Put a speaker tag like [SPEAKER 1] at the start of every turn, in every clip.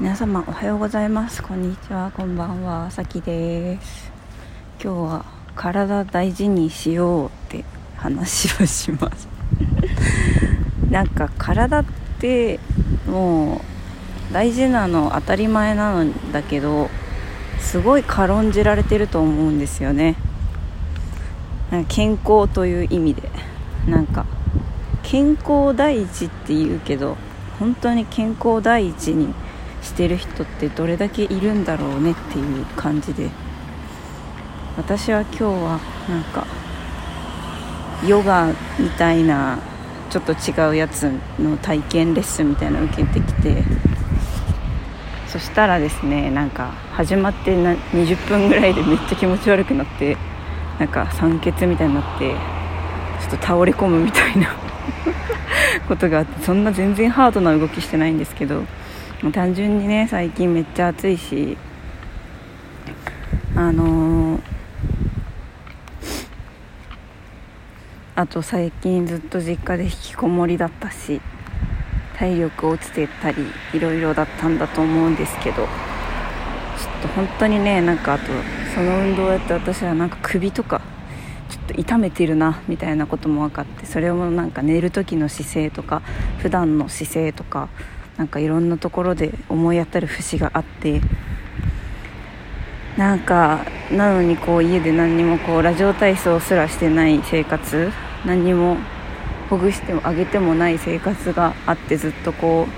[SPEAKER 1] 皆様おはようございます。こんにちは。こんばんは。さきです。今日は体大事にしようって話をします。なんか体ってもう大事なの当たり前なんだけどすごい軽んじられてると思うんですよね。健康という意味で。なんか健康第一って言うけど本当に健康第一にしてる人ってどれだけいるんだろうねっていう感じで。私は今日はなんかヨガみたいなちょっと違うやつの体験レッスンみたいなの受けてきてそしたらですねなんか始まってな20分ぐらいでめっちゃ気持ち悪くなってなんか酸欠みたいになってちょっと倒れ込むみたいな ことがあってそんな全然ハードな動きしてないんですけど単純にね最近めっちゃ暑いしあのー、あと最近ずっと実家で引きこもりだったし体力落ちてたりいろいろだったんだと思うんですけどちょっと本当にねなんかあとその運動やって私はなんか首とかちょっと痛めてるなみたいなことも分かってそれもなんか寝る時の姿勢とか普段の姿勢とかなんかいろんなところで思い当たる節があってなんかなのにこう家で何にもこうラジオ体操すらしてない生活何にもほぐしてもあげてもない生活があってずっとこ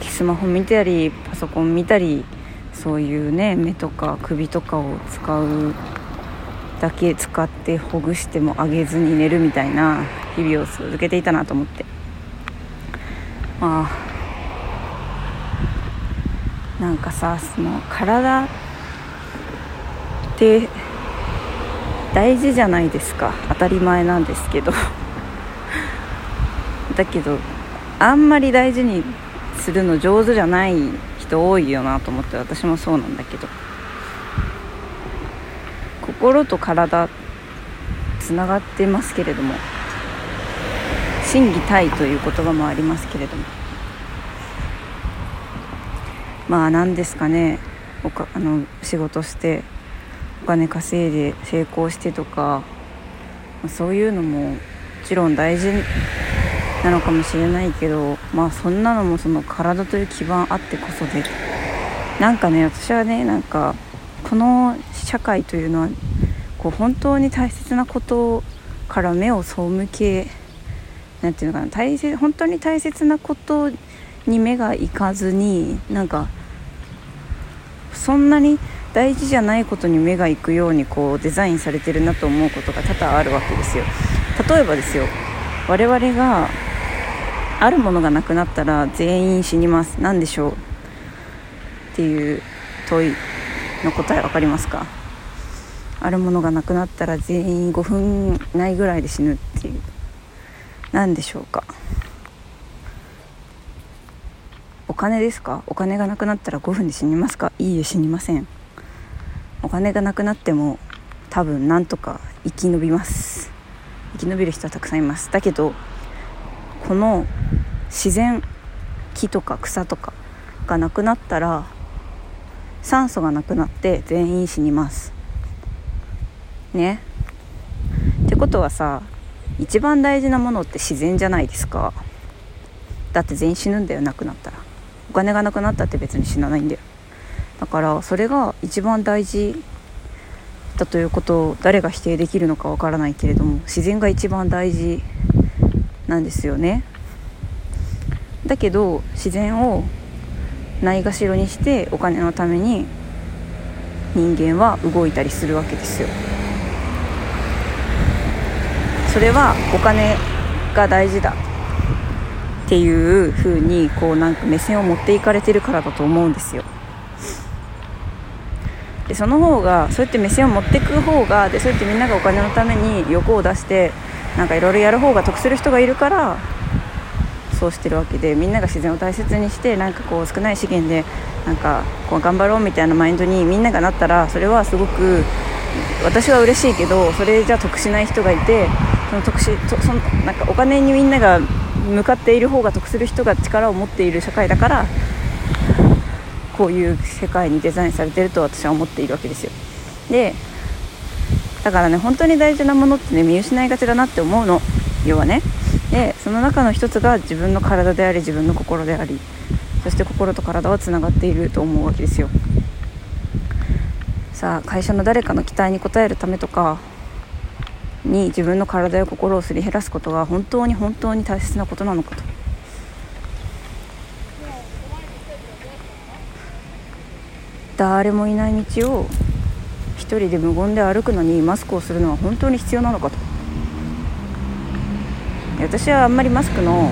[SPEAKER 1] うスマホ見たりパソコン見たりそういうね目とか首とかを使うだけ使ってほぐしてもあげずに寝るみたいな日々を続けていたなと思って。まあなんかさその体って大事じゃないですか。当たり前なんですけど。だけどあんまり大事にするの上手じゃない人多いよなと思って私もそうなんだけど。心と体つながってますけれども。心技体という言葉もありますけれども。まあ何ですかね。おかあの仕事してお金稼いで成功してとかそういうのももちろん大事なのかもしれないけどまあそんなのもその体という基盤あってこそでなんかね私はねなんかこの社会というのはこう本当に大切なことから目を背けなんていうのかな大切本当に大切なことに目がいかずになんかそんなに大事じゃないことに目がいくようにこうデザインされてるなと思うことが多々あるわけですよ。例えばですよ我々があるものがなくなったら全員死にます。何でしょう？っていう問いの答え分かりますか？あるものがなくなったら全員5分ないぐらいで死ぬっていう。何でしょうか？金ですか？お金がなくなったら5分で死にますか？いいえ死にません。お金がなくなっても多分なんとか生き延びます。生き延びる人はたくさんいます。だけどこの自然木とか草とかがなくなったら酸素がなくなって全員死にます。ね？ってことはさ一番大事なものって自然じゃないですか。だって全員死ぬんだよなくなったら。お金がなくなったって別に死なないんだよ。だからそれが一番大事だということを誰が否定できるのかわからないけれども自然が一番大事なんですよね。だけど自然をないがしろにしてお金のために人間は動いたりするわけですよ。それはお金が大事だ。っていう風にこうなんか目線を持っていかれてるからだと思うんですよ。でその方がそうやって目線を持っていく方がでそうやってみんながお金のために欲を出してなんかいろいろやる方が得する人がいるからそうしてるわけでみんなが自然を大切にしてなんかこう少ない資源でなんかこう頑張ろうみたいなマインドにみんながなったらそれはすごく私は嬉しいけどそれじゃ得しない人がいてその得しそのなんかお金にみんなが向かっている方が得する人が力を持っている社会だからこういう世界にデザインされてると私は思っているわけですよ。でだからね本当に大事なものってね見失いがちだなって思うの。要はね。でその中の一つが自分の体であり自分の心であり。そして心と体はつながっていると思うわけですよ。さあ会社の誰かの期待に応えるためとかに自分の体や心をすり減らすことが本当に本当に大切なことなのかと。誰もいない道を一人で無言で歩くのにマスクをするのは本当に必要なのかと。私はあんまりマスクの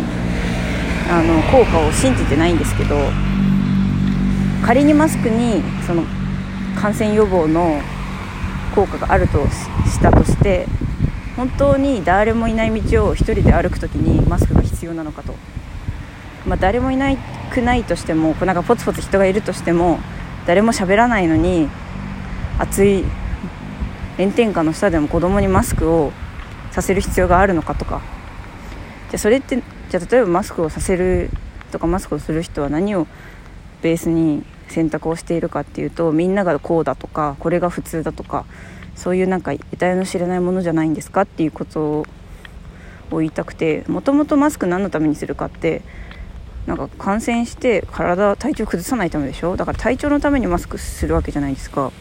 [SPEAKER 1] あの効果を信じてないんですけど仮にマスクにその感染予防の効果があるとしたとして本当に誰もいない道を1人で歩く時にマスクが必要なのかと、まあ、誰もいなくないとしてもなんかポツポツ人がいるとしても誰も喋らないのに暑い炎天下の下でも子供にマスクをさせる必要があるのかとか。じゃそれってじゃ例えばマスクをさせるとかマスクをする人は何をベースに選択をしているかっていうとみんながこうだとかこれが普通だとかそういうなんか得体の知れないものじゃないんですかっていうことを言いたくてもともとマスク何のためにするかってなんか感染して体体調崩さないためでしょ？だから体調のためにマスクするわけじゃないですか。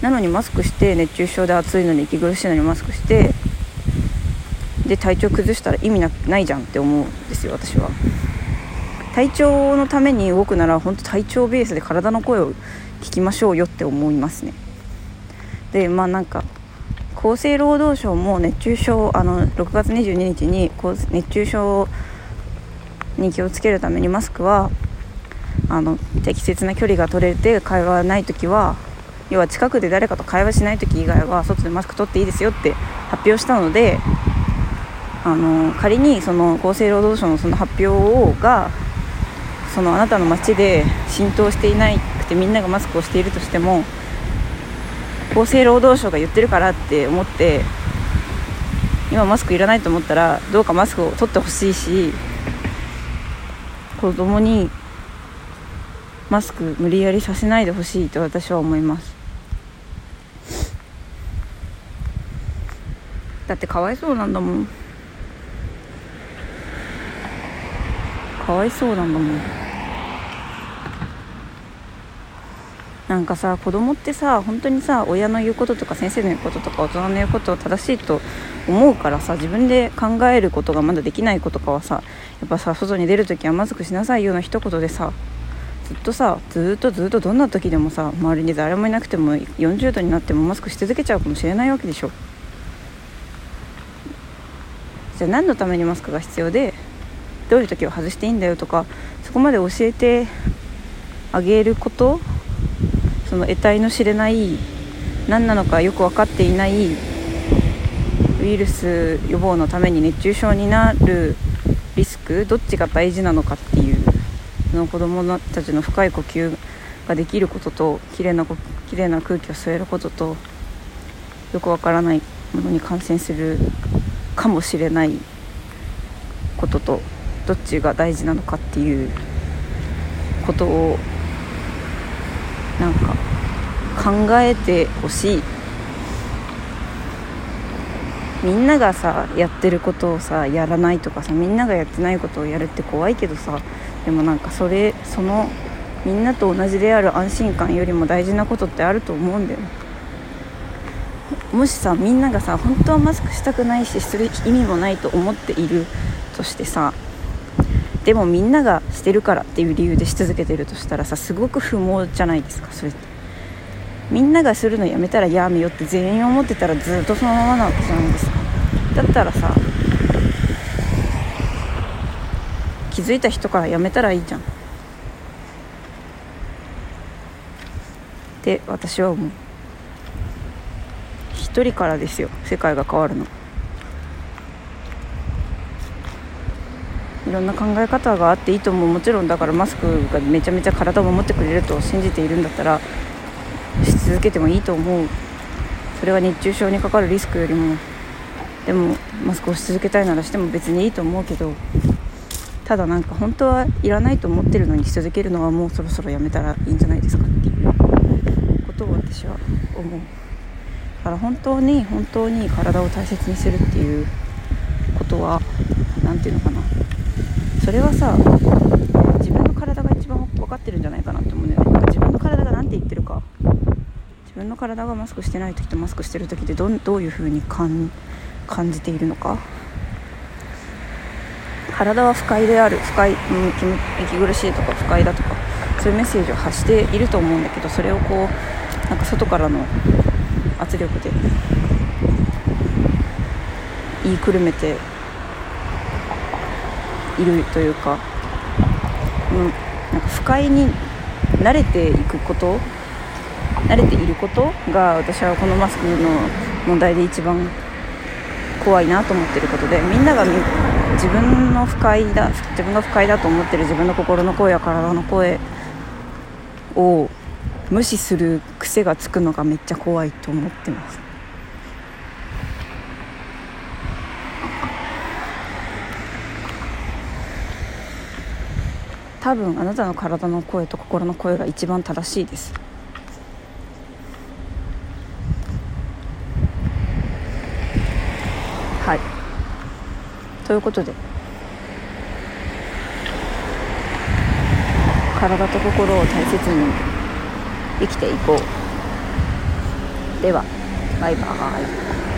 [SPEAKER 1] なのにマスクして熱中症で暑いのに息苦しいのにマスクしてで体調崩したら意味ないじゃんって思うんですよ私は。体調のために動くなら本当体調ベースで体の声を聞きましょうよって思いますね。でまあなんか厚生労働省も熱中症あの6月22日に熱中症に気をつけるためにマスクはあの適切な距離が取れて会話ない時は要は近くで誰かと会話しない時以外は外でマスク取っていいですよって発表したのであの仮にその厚生労働省のその発表をがそのあなたの街で浸透していなくてみんながマスクをしているとしても厚生労働省が言ってるからって思って今マスクいらないと思ったらどうかマスクを取ってほしいし子供にマスク無理やりさせないでほしいと私は思います。だってかわいそうなんだもん。かわいそうなんだもん。なんかさ子供ってさ本当にさ親の言うこととか先生の言うこととか大人の言うことを正しいと思うからさ自分で考えることがまだできない子とかはさやっぱさ外に出る時はマスクしなさいような一言でさずっとさずっとずっとどんな時でもさ周りに誰もいなくても40度になってもマスクし続けちゃうかもしれないわけでしょ。じゃあ何のためにマスクが必要でどういう時は外していいんだよとかそこまで教えてあげることその得体の知れない何なのかよく分かっていないウイルス予防のために熱中症になるリスクどっちが大事なのかっていうその子どもたちの深い呼吸ができることと綺麗な綺麗な空気を吸えることとよくわからないものに感染するかもしれないこととどっちが大事なのかっていうことをなんか考えてほしい。みんながさやってることをさやらないとかさみんながやってないことをやるって怖いけどさでもなんかそれそのみんなと同じである安心感よりも大事なことってあると思うんだよね。もしさみんながさ本当はマスクしたくないしする意味もないと思っているとしてさでもみんながしてるからっていう理由でし続けてるとしたらさすごく不毛じゃないですかそれって。みんながするのやめたらやめよって全員思ってたらずっとそのままなわけじゃないですか。だったらさ気づいた人からやめたらいいじゃん。って私は思う。一人からですよ世界が変わるの。いろんな考え方があっていいと思うもちろんだからマスクがめちゃめちゃ体を守ってくれると信じているんだったらし続けてもいいと思う。それは熱中症にかかるリスクよりも。でもマスクをし続けたいならしても別にいいと思うけど。ただなんか本当はいらないと思ってるのにし続けるのはもうそろそろやめたらいいんじゃないですかっていうことを私は思う。だから本当に本当に体を大切にするっていうことは何て言うのかな。それはさ自分の体が一番分かってるんじゃないかなと思うんだよね。自分の体が何て言ってるか。自分の体がマスクしてない時とマスクしてる時でどどういう風に感じているのか。体は不快である。不快、うん、息苦しいとか不快だとかそういうメッセージを発していると思うんだけどそれをこうなんか外からの圧力で言いくるめているというか,、うん、なんか不快に慣れていくこと慣れていることが私はこのマスクの問題で一番怖いなと思ってることでみんなが自分の不快だ自分が不快だと思ってる自分の心の声や体の声を無視する癖がつくのがめっちゃ怖いと思ってます。多分あなたの体の声と心の声が一番正しいです。はい。ということで体と心を大切に生きていこう。ではバイバーイ。